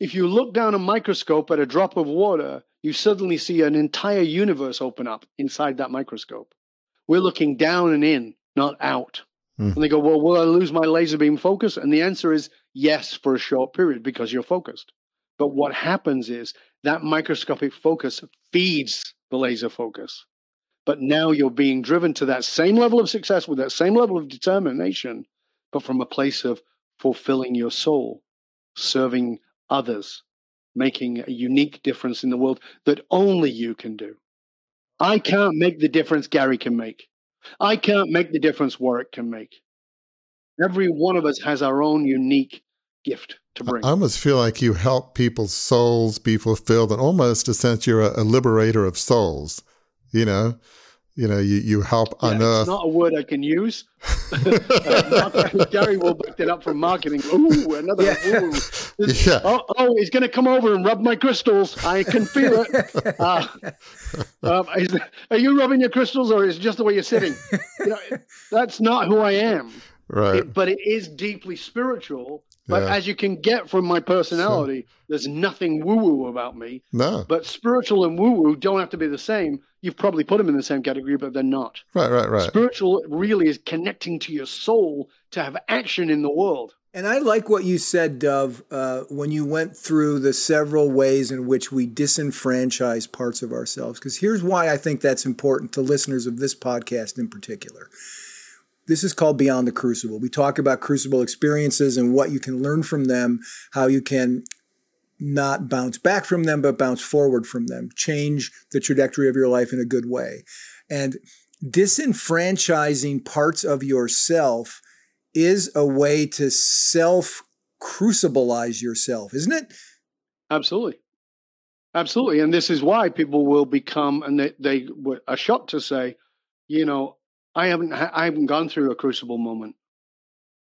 If you look down a microscope at a drop of water, you suddenly see an entire universe open up inside that microscope. We're looking down and in, not out. Mm. And they go, Well, will I lose my laser beam focus? And the answer is yes, for a short period because you're focused. But what happens is that microscopic focus feeds the laser focus. But now you're being driven to that same level of success with that same level of determination, but from a place of fulfilling your soul, serving others, making a unique difference in the world that only you can do. I can't make the difference Gary can make. I can't make the difference Warwick can make. Every one of us has our own unique gift to bring. I almost feel like you help people's souls be fulfilled, and almost a sense you're a, a liberator of souls. You know, you know, you, you help yeah, unearth. It's not a word I can use. uh, Gary will back it up from marketing. Ooh, another yeah. ooh. Yeah. Oh, oh, he's going to come over and rub my crystals. I can feel it. Uh, um, is, are you rubbing your crystals, or is it just the way you're sitting? You know, that's not who I am. Right. It, but it is deeply spiritual. But yeah. as you can get from my personality, sure. there's nothing woo woo about me. No. But spiritual and woo woo don't have to be the same. You've probably put them in the same category, but they're not. Right, right, right. Spiritual really is connecting to your soul to have action in the world. And I like what you said, Dov, uh, when you went through the several ways in which we disenfranchise parts of ourselves. Because here's why I think that's important to listeners of this podcast in particular. This is called Beyond the Crucible. We talk about crucible experiences and what you can learn from them, how you can not bounce back from them, but bounce forward from them, change the trajectory of your life in a good way. And disenfranchising parts of yourself is a way to self crucibleize yourself, isn't it? Absolutely. Absolutely. And this is why people will become, and they, they are shocked to say, you know, I haven't, I haven't gone through a crucible moment.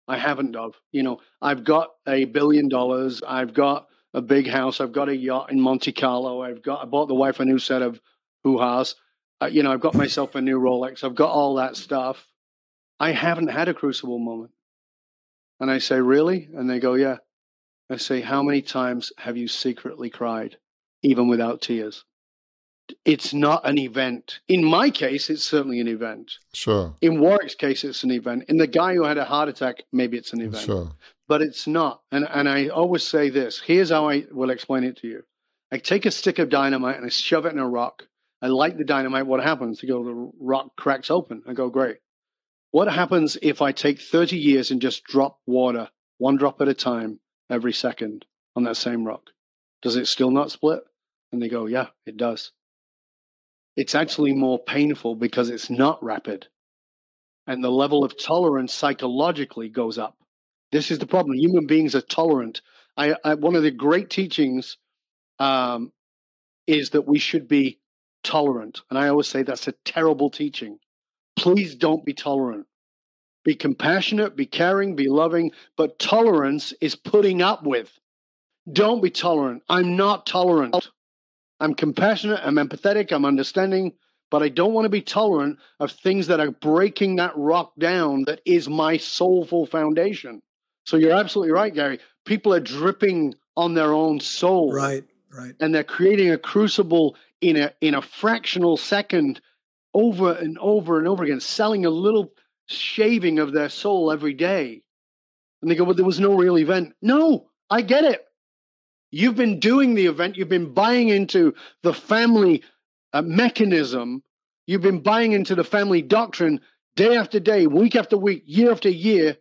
I haven't, of. You know, I've got a billion dollars. I've got a big house. I've got a yacht in Monte Carlo. I've got I bought the wife a new set of hoo has. Uh, you know, I've got myself a new Rolex. I've got all that stuff. I haven't had a crucible moment. And I say, really? And they go, yeah. I say, how many times have you secretly cried, even without tears? It's not an event. In my case, it's certainly an event. Sure. In Warwick's case, it's an event. In the guy who had a heart attack, maybe it's an event. Sure but it's not. And and I always say this. Here's how I will explain it to you. I take a stick of dynamite and I shove it in a rock. I light the dynamite. What happens? You go, the rock cracks open. I go, great. What happens if I take 30 years and just drop water, one drop at a time, every second on that same rock? Does it still not split? And they go, yeah, it does. It's actually more painful because it's not rapid. And the level of tolerance psychologically goes up. This is the problem. Human beings are tolerant. I, I one of the great teachings um, is that we should be tolerant, and I always say that's a terrible teaching. Please don't be tolerant. Be compassionate, be caring, be loving, but tolerance is putting up with. Don't be tolerant. I'm not tolerant. I'm compassionate, I'm empathetic, I'm understanding, but I don't want to be tolerant of things that are breaking that rock down that is my soulful foundation. So you're absolutely right, Gary. People are dripping on their own soul. Right, right. And they're creating a crucible in a in a fractional second over and over and over again, selling a little shaving of their soul every day. And they go, Well, there was no real event. No, I get it. You've been doing the event, you've been buying into the family uh, mechanism, you've been buying into the family doctrine day after day, week after week, year after year,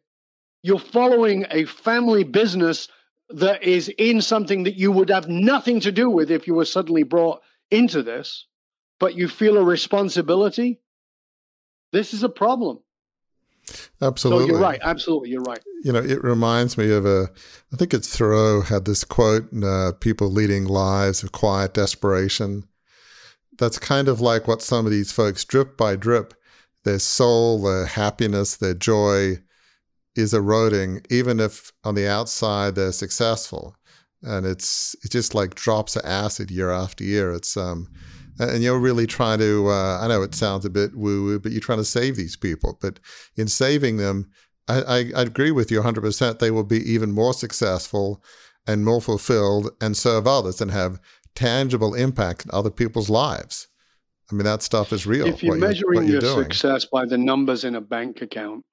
you're following a family business that is in something that you would have nothing to do with if you were suddenly brought into this, but you feel a responsibility. This is a problem. Absolutely. So you're right. Absolutely. You're right. You know, it reminds me of a, I think it's Thoreau had this quote, uh, people leading lives of quiet desperation. That's kind of like what some of these folks, drip by drip, their soul, their happiness, their joy, is eroding, even if on the outside they're successful. And it's it's just like drops of acid year after year. It's um, and you're really trying to. Uh, I know it sounds a bit woo woo, but you're trying to save these people. But in saving them, I, I, I agree with you 100. percent They will be even more successful and more fulfilled and serve others and have tangible impact in other people's lives. I mean, that stuff is real. If you're measuring you, your doing. success by the numbers in a bank account,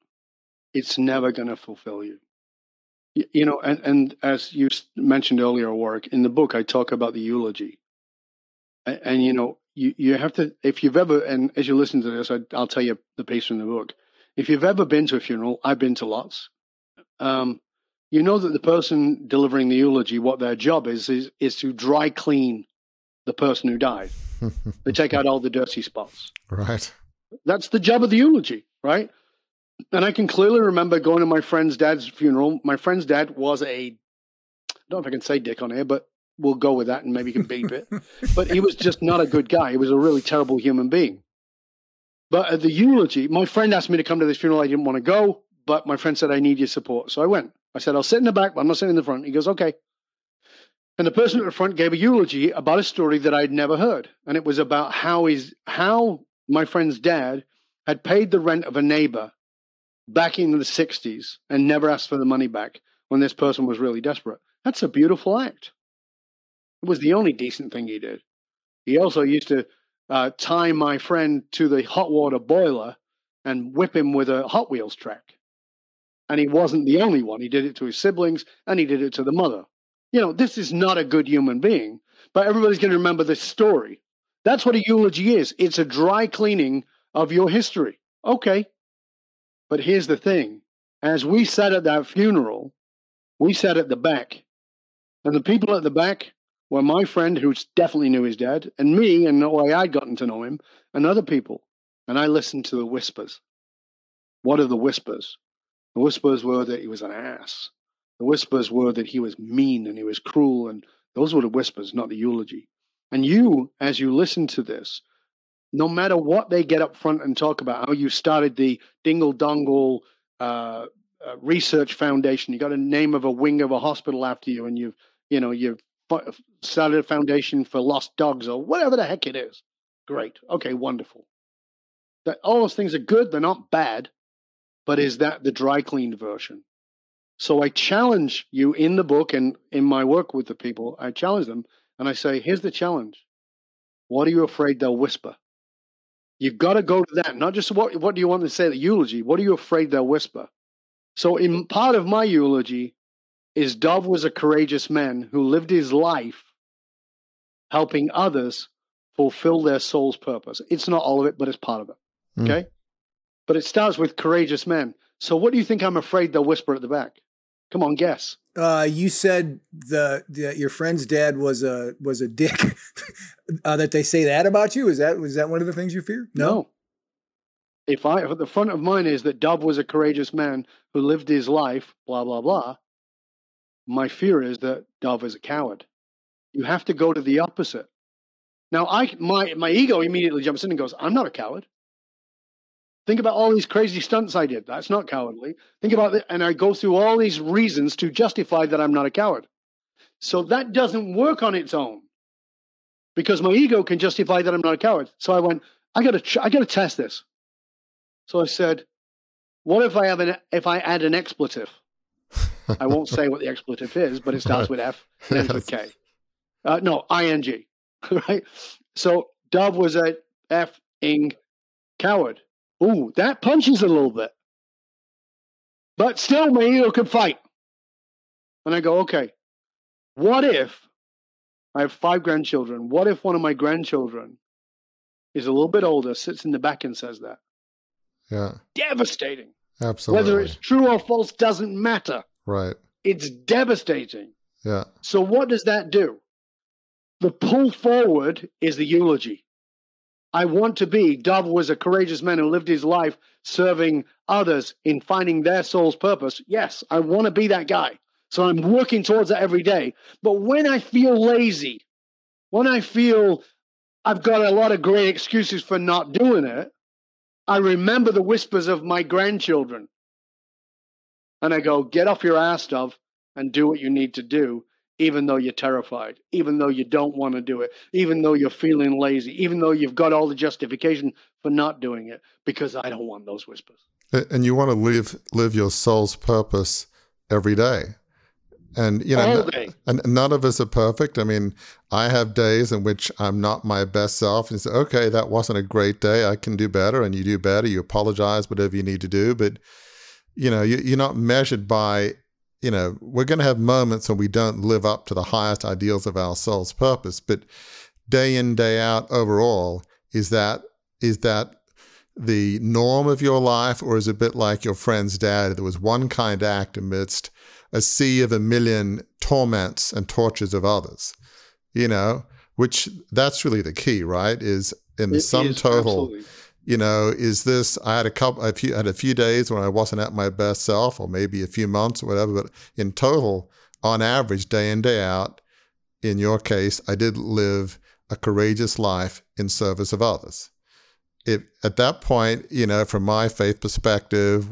it's never going to fulfill you. You know, and, and as you mentioned earlier, Warwick, in the book, I talk about the eulogy. And, and you know, you, you have to, if you've ever, and as you listen to this, I, will tell you the piece from the book. If you've ever been to a funeral, I've been to lots. Um, you know that the person delivering the eulogy, what their job is, is, is to dry clean the person who died. they take out all the dirty spots. Right. That's the job of the eulogy, right? And I can clearly remember going to my friend's dad's funeral. My friend's dad was a, I don't know if I can say dick on here, but we'll go with that and maybe you can beep it. but he was just not a good guy. He was a really terrible human being. But at the eulogy, my friend asked me to come to this funeral. I didn't want to go, but my friend said, I need your support. So I went. I said, I'll sit in the back, but I'm not sitting in the front. He goes, okay. And the person at the front gave a eulogy about a story that I'd never heard. And it was about how his, how my friend's dad had paid the rent of a neighbor back in the 60s and never asked for the money back when this person was really desperate. That's a beautiful act. It was the only decent thing he did. He also used to uh, tie my friend to the hot water boiler and whip him with a Hot Wheels track. And he wasn't the only one. He did it to his siblings and he did it to the mother. You know, this is not a good human being, but everybody's going to remember this story. That's what a eulogy is it's a dry cleaning of your history. Okay. But here's the thing as we sat at that funeral, we sat at the back, and the people at the back were my friend, who definitely knew his dad, and me, and the way I'd gotten to know him, and other people. And I listened to the whispers. What are the whispers? The whispers were that he was an ass. The whispers were that he was mean and he was cruel, and those were the whispers, not the eulogy. And you, as you listen to this, no matter what they get up front and talk about, how you started the Dingle Dongle uh, uh, Research Foundation, you got a name of a wing of a hospital after you, and you've you know you've started a foundation for lost dogs or whatever the heck it is. Great. Okay, wonderful. That all those things are good, they're not bad, but is that the dry cleaned version? So I challenge you in the book and in my work with the people, I challenge them and I say, here's the challenge. What are you afraid they'll whisper? You've got to go to that. Not just what what do you want to say the eulogy? What are you afraid they'll whisper? So in part of my eulogy, is Dov was a courageous man who lived his life helping others fulfill their soul's purpose. It's not all of it, but it's part of it. Hmm. Okay? Mm. But it starts with courageous men. So what do you think I'm afraid they'll whisper at the back? Come on, guess. Uh, you said the, the, your friend's dad was a was a dick. uh, that they say that about you. Is that was that one of the things you fear? No. no. If I if the front of mine is that Dov was a courageous man who lived his life, blah blah blah. My fear is that Dov is a coward. You have to go to the opposite. Now, I my my ego immediately jumps in and goes, "I'm not a coward." Think about all these crazy stunts I did. That's not cowardly. Think about it, and I go through all these reasons to justify that I'm not a coward. So that doesn't work on its own, because my ego can justify that I'm not a coward. So I went, I got to, I got to test this. So I said, what if I have an, if I add an expletive? I won't say what the expletive is, but it starts with F and ends with K. Uh, no, ing, right? So Dov was a f-ing coward. Ooh, that punches a little bit. But still, my ego could fight. And I go, okay, what if I have five grandchildren? What if one of my grandchildren is a little bit older, sits in the back and says that? Yeah. Devastating. Absolutely. Whether it's true or false doesn't matter. Right. It's devastating. Yeah. So what does that do? The pull forward is the eulogy. I want to be. Dov was a courageous man who lived his life serving others in finding their soul's purpose. Yes, I want to be that guy. So I'm working towards that every day. But when I feel lazy, when I feel I've got a lot of great excuses for not doing it, I remember the whispers of my grandchildren and I go, get off your ass, Dov, and do what you need to do, even though you're terrified, even though you don't want to do it, even though you're feeling lazy, even though you've got all the justification for not doing it, because I don't want those whispers. And you want to live live your soul's purpose every day. And you know, and none of us are perfect. I mean, I have days in which I'm not my best self, and say, "Okay, that wasn't a great day. I can do better." And you do better. You apologize, whatever you need to do. But you know, you, are not measured by, you know, we're going to have moments when we don't live up to the highest ideals of our soul's purpose, but day in, day out, overall, is that is that the norm of your life, or is it a bit like your friend's dad? There was one kind act amidst a sea of a million torments and tortures of others. You know, which that's really the key, right? Is in the it sum total. Absolutely you know, is this? I had a couple, a few, had a few days when I wasn't at my best self, or maybe a few months or whatever. But in total, on average, day in day out, in your case, I did live a courageous life in service of others. if at that point, you know, from my faith perspective,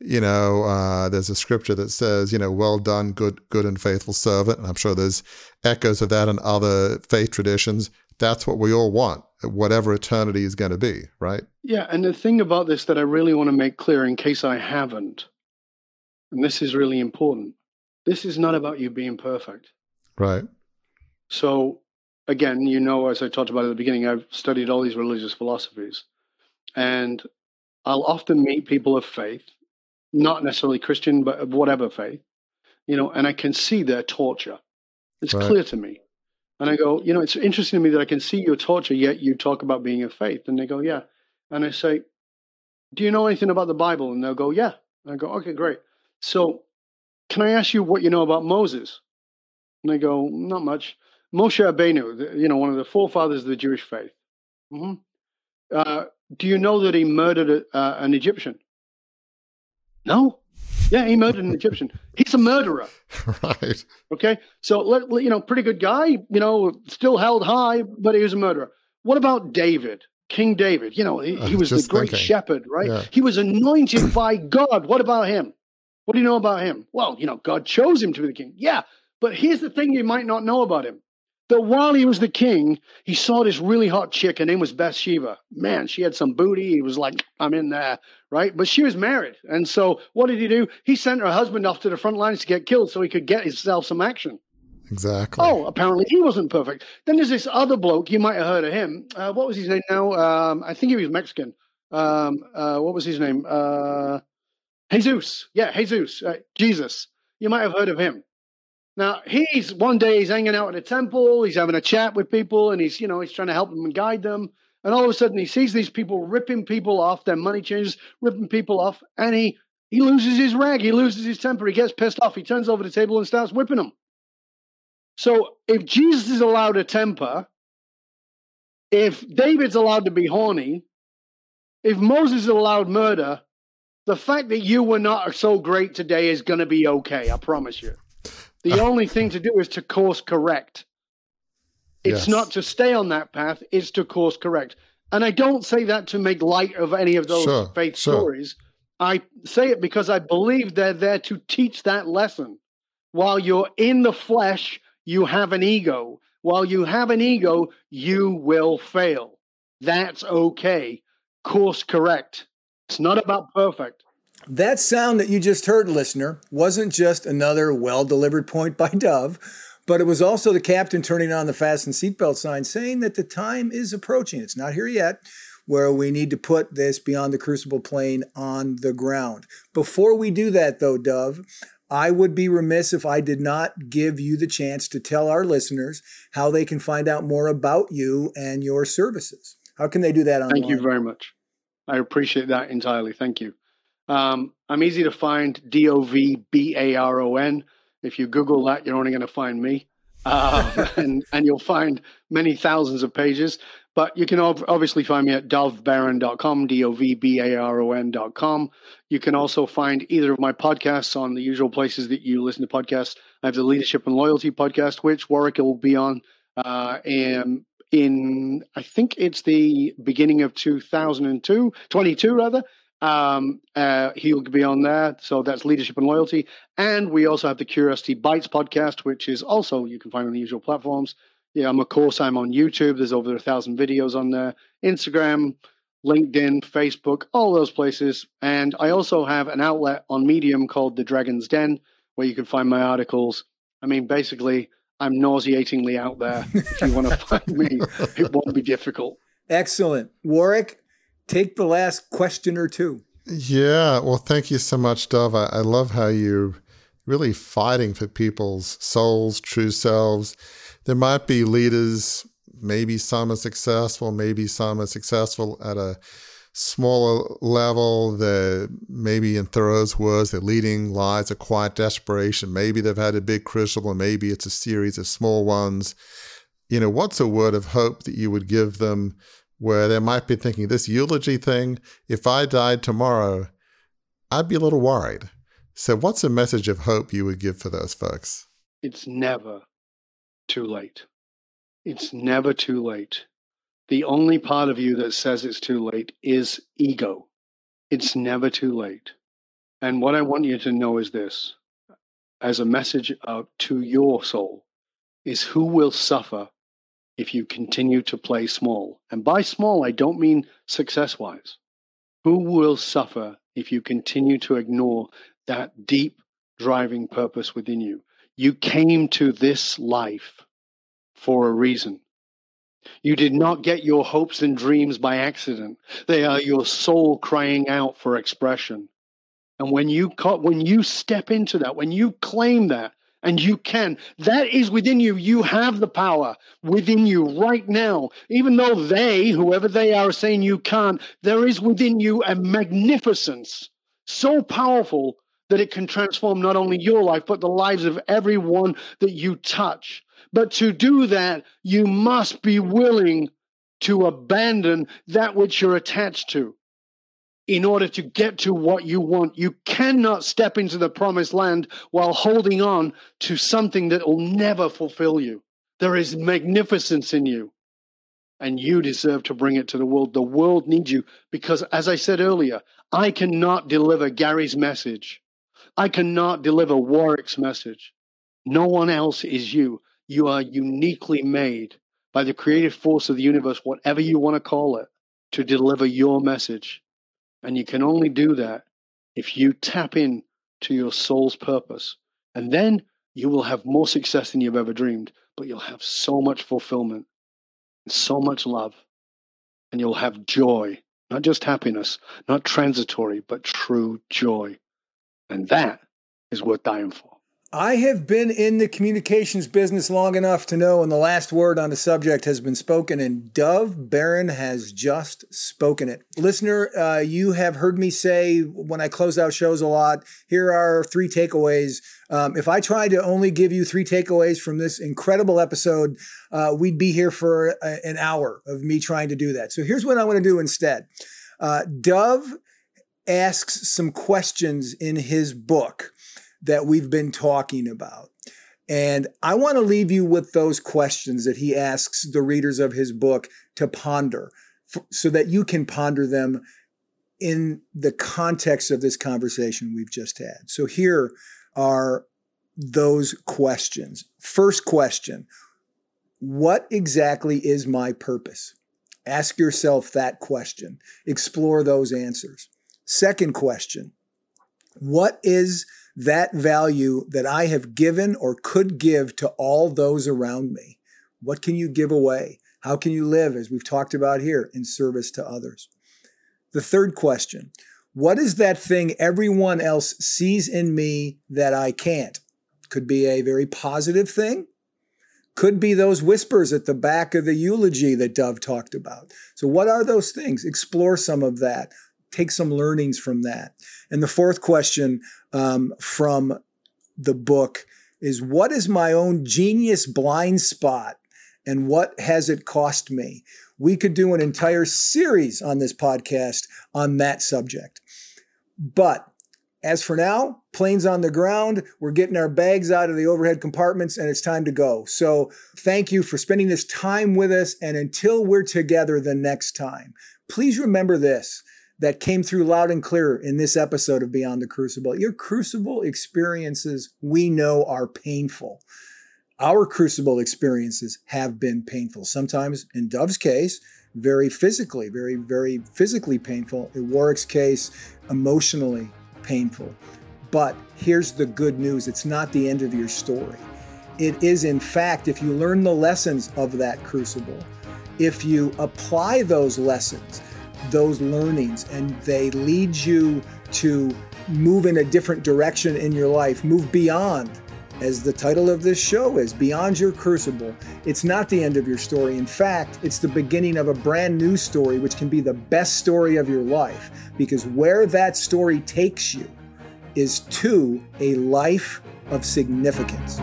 you know, uh, there's a scripture that says, you know, well done, good, good and faithful servant. And I'm sure there's echoes of that in other faith traditions. That's what we all want, whatever eternity is going to be, right? Yeah. And the thing about this that I really want to make clear, in case I haven't, and this is really important, this is not about you being perfect. Right. So, again, you know, as I talked about at the beginning, I've studied all these religious philosophies. And I'll often meet people of faith not necessarily Christian, but of whatever faith, you know, and I can see their torture. It's right. clear to me. And I go, you know, it's interesting to me that I can see your torture, yet you talk about being a faith. And they go, yeah. And I say, do you know anything about the Bible? And they'll go, yeah. And I go, okay, great. So can I ask you what you know about Moses? And they go, not much. Moshe Abenu, you know, one of the forefathers of the Jewish faith. Mm-hmm. Uh, do you know that he murdered a, uh, an Egyptian? No. Yeah, he murdered an Egyptian. He's a murderer. Right. Okay. So, you know, pretty good guy, you know, still held high, but he was a murderer. What about David? King David, you know, he, he was the great thinking. shepherd, right? Yeah. He was anointed by God. What about him? What do you know about him? Well, you know, God chose him to be the king. Yeah, but here's the thing you might not know about him that while he was the king, he saw this really hot chick. Her name was Bathsheba. Man, she had some booty. He was like, I'm in there, right? But she was married. And so what did he do? He sent her husband off to the front lines to get killed so he could get himself some action. Exactly. Oh, apparently he wasn't perfect. Then there's this other bloke. You might have heard of him. Uh, what was his name now? Um, I think he was Mexican. Um, uh, what was his name? Uh, Jesus. Yeah, Jesus. Uh, Jesus. You might have heard of him. Now he's one day he's hanging out in a temple, he's having a chat with people, and he's you know he's trying to help them and guide them. And all of a sudden he sees these people ripping people off, their money changers, ripping people off, and he he loses his rag, he loses his temper, he gets pissed off, he turns over the table and starts whipping them. So if Jesus is allowed a temper, if David's allowed to be horny, if Moses is allowed murder, the fact that you were not so great today is going to be okay. I promise you. The uh, only thing to do is to course correct. It's yes. not to stay on that path, it's to course correct. And I don't say that to make light of any of those sure, faith sure. stories. I say it because I believe they're there to teach that lesson. While you're in the flesh, you have an ego. While you have an ego, you will fail. That's okay. Course correct. It's not about perfect. That sound that you just heard, listener, wasn't just another well delivered point by Dov, but it was also the captain turning on the fasten seatbelt sign saying that the time is approaching. It's not here yet where we need to put this beyond the crucible plane on the ground. Before we do that, though, Dov, I would be remiss if I did not give you the chance to tell our listeners how they can find out more about you and your services. How can they do that online? Thank you very much. I appreciate that entirely. Thank you. Um, I'm easy to find. D O V B A R O N. If you Google that, you're only going to find me, uh, and and you'll find many thousands of pages. But you can obviously find me at dovbaron.com, D O V B A R O N.com. You can also find either of my podcasts on the usual places that you listen to podcasts. I have the Leadership and Loyalty podcast, which Warwick will be on uh, in, in, I think it's the beginning of 2002, 22 rather. Um, uh, he'll be on there. So that's leadership and loyalty. And we also have the Curiosity Bites podcast, which is also you can find on the usual platforms. Yeah, I'm of course I'm on YouTube. There's over a thousand videos on there. Instagram, LinkedIn, Facebook, all those places. And I also have an outlet on Medium called The Dragon's Den, where you can find my articles. I mean, basically, I'm nauseatingly out there. if you want to find me, it won't be difficult. Excellent. Warwick, take the last question or two. Yeah. Well, thank you so much, Dov. I, I love how you're really fighting for people's souls, true selves. There might be leaders, maybe some are successful, maybe some are successful at a smaller level. The maybe in Thoreau's words, they're leading lives of quiet desperation. Maybe they've had a big crucible, maybe it's a series of small ones. You know, what's a word of hope that you would give them where they might be thinking this eulogy thing, if I died tomorrow, I'd be a little worried. So, what's a message of hope you would give for those folks? It's never too late. It's never too late. the only part of you that says it's too late is ego. It's never too late. And what I want you to know is this as a message out to your soul is who will suffer if you continue to play small. And by small, I don't mean success wise. Who will suffer if you continue to ignore that deep driving purpose within you? You came to this life for a reason. You did not get your hopes and dreams by accident. They are your soul crying out for expression. And when you when you step into that, when you claim that, and you can, that is within you. You have the power within you right now. Even though they, whoever they are, are saying you can't, there is within you a magnificence so powerful that it can transform not only your life, but the lives of everyone that you touch. But to do that, you must be willing to abandon that which you're attached to in order to get to what you want. You cannot step into the promised land while holding on to something that will never fulfill you. There is magnificence in you, and you deserve to bring it to the world. The world needs you because, as I said earlier, I cannot deliver Gary's message. I cannot deliver Warwick's message. No one else is you. You are uniquely made by the creative force of the universe, whatever you want to call it, to deliver your message. And you can only do that if you tap in to your soul's purpose. And then you will have more success than you've ever dreamed, but you'll have so much fulfillment, so much love, and you'll have joy, not just happiness, not transitory, but true joy. And that is worth dying for. I have been in the communications business long enough to know when the last word on the subject has been spoken, and Dov Baron has just spoken it. Listener, uh, you have heard me say when I close out shows a lot, here are three takeaways. Um, if I tried to only give you three takeaways from this incredible episode, uh, we'd be here for a, an hour of me trying to do that. So here's what I want to do instead. Uh, Dov asks some questions in his book that we've been talking about. And I want to leave you with those questions that he asks the readers of his book to ponder so that you can ponder them in the context of this conversation we've just had. So here are those questions. First question What exactly is my purpose? Ask yourself that question, explore those answers. Second question What is that value that I have given or could give to all those around me? What can you give away? How can you live, as we've talked about here, in service to others? The third question What is that thing everyone else sees in me that I can't? Could be a very positive thing. Could be those whispers at the back of the eulogy that Dov talked about. So, what are those things? Explore some of that take some learnings from that. And the fourth question um, from the book is what is my own genius blind spot and what has it cost me? We could do an entire series on this podcast on that subject. But as for now, planes on the ground, we're getting our bags out of the overhead compartments and it's time to go. So thank you for spending this time with us. And until we're together the next time, please remember this that came through loud and clear in this episode of Beyond the Crucible. Your crucible experiences we know are painful. Our crucible experiences have been painful. Sometimes, in Dov's case, very physically, very, very physically painful. In Warwick's case, emotionally painful. But here's the good news it's not the end of your story. It is, in fact, if you learn the lessons of that crucible, if you apply those lessons, those learnings and they lead you to move in a different direction in your life, move beyond, as the title of this show is, Beyond Your Crucible. It's not the end of your story. In fact, it's the beginning of a brand new story, which can be the best story of your life, because where that story takes you is to a life of significance.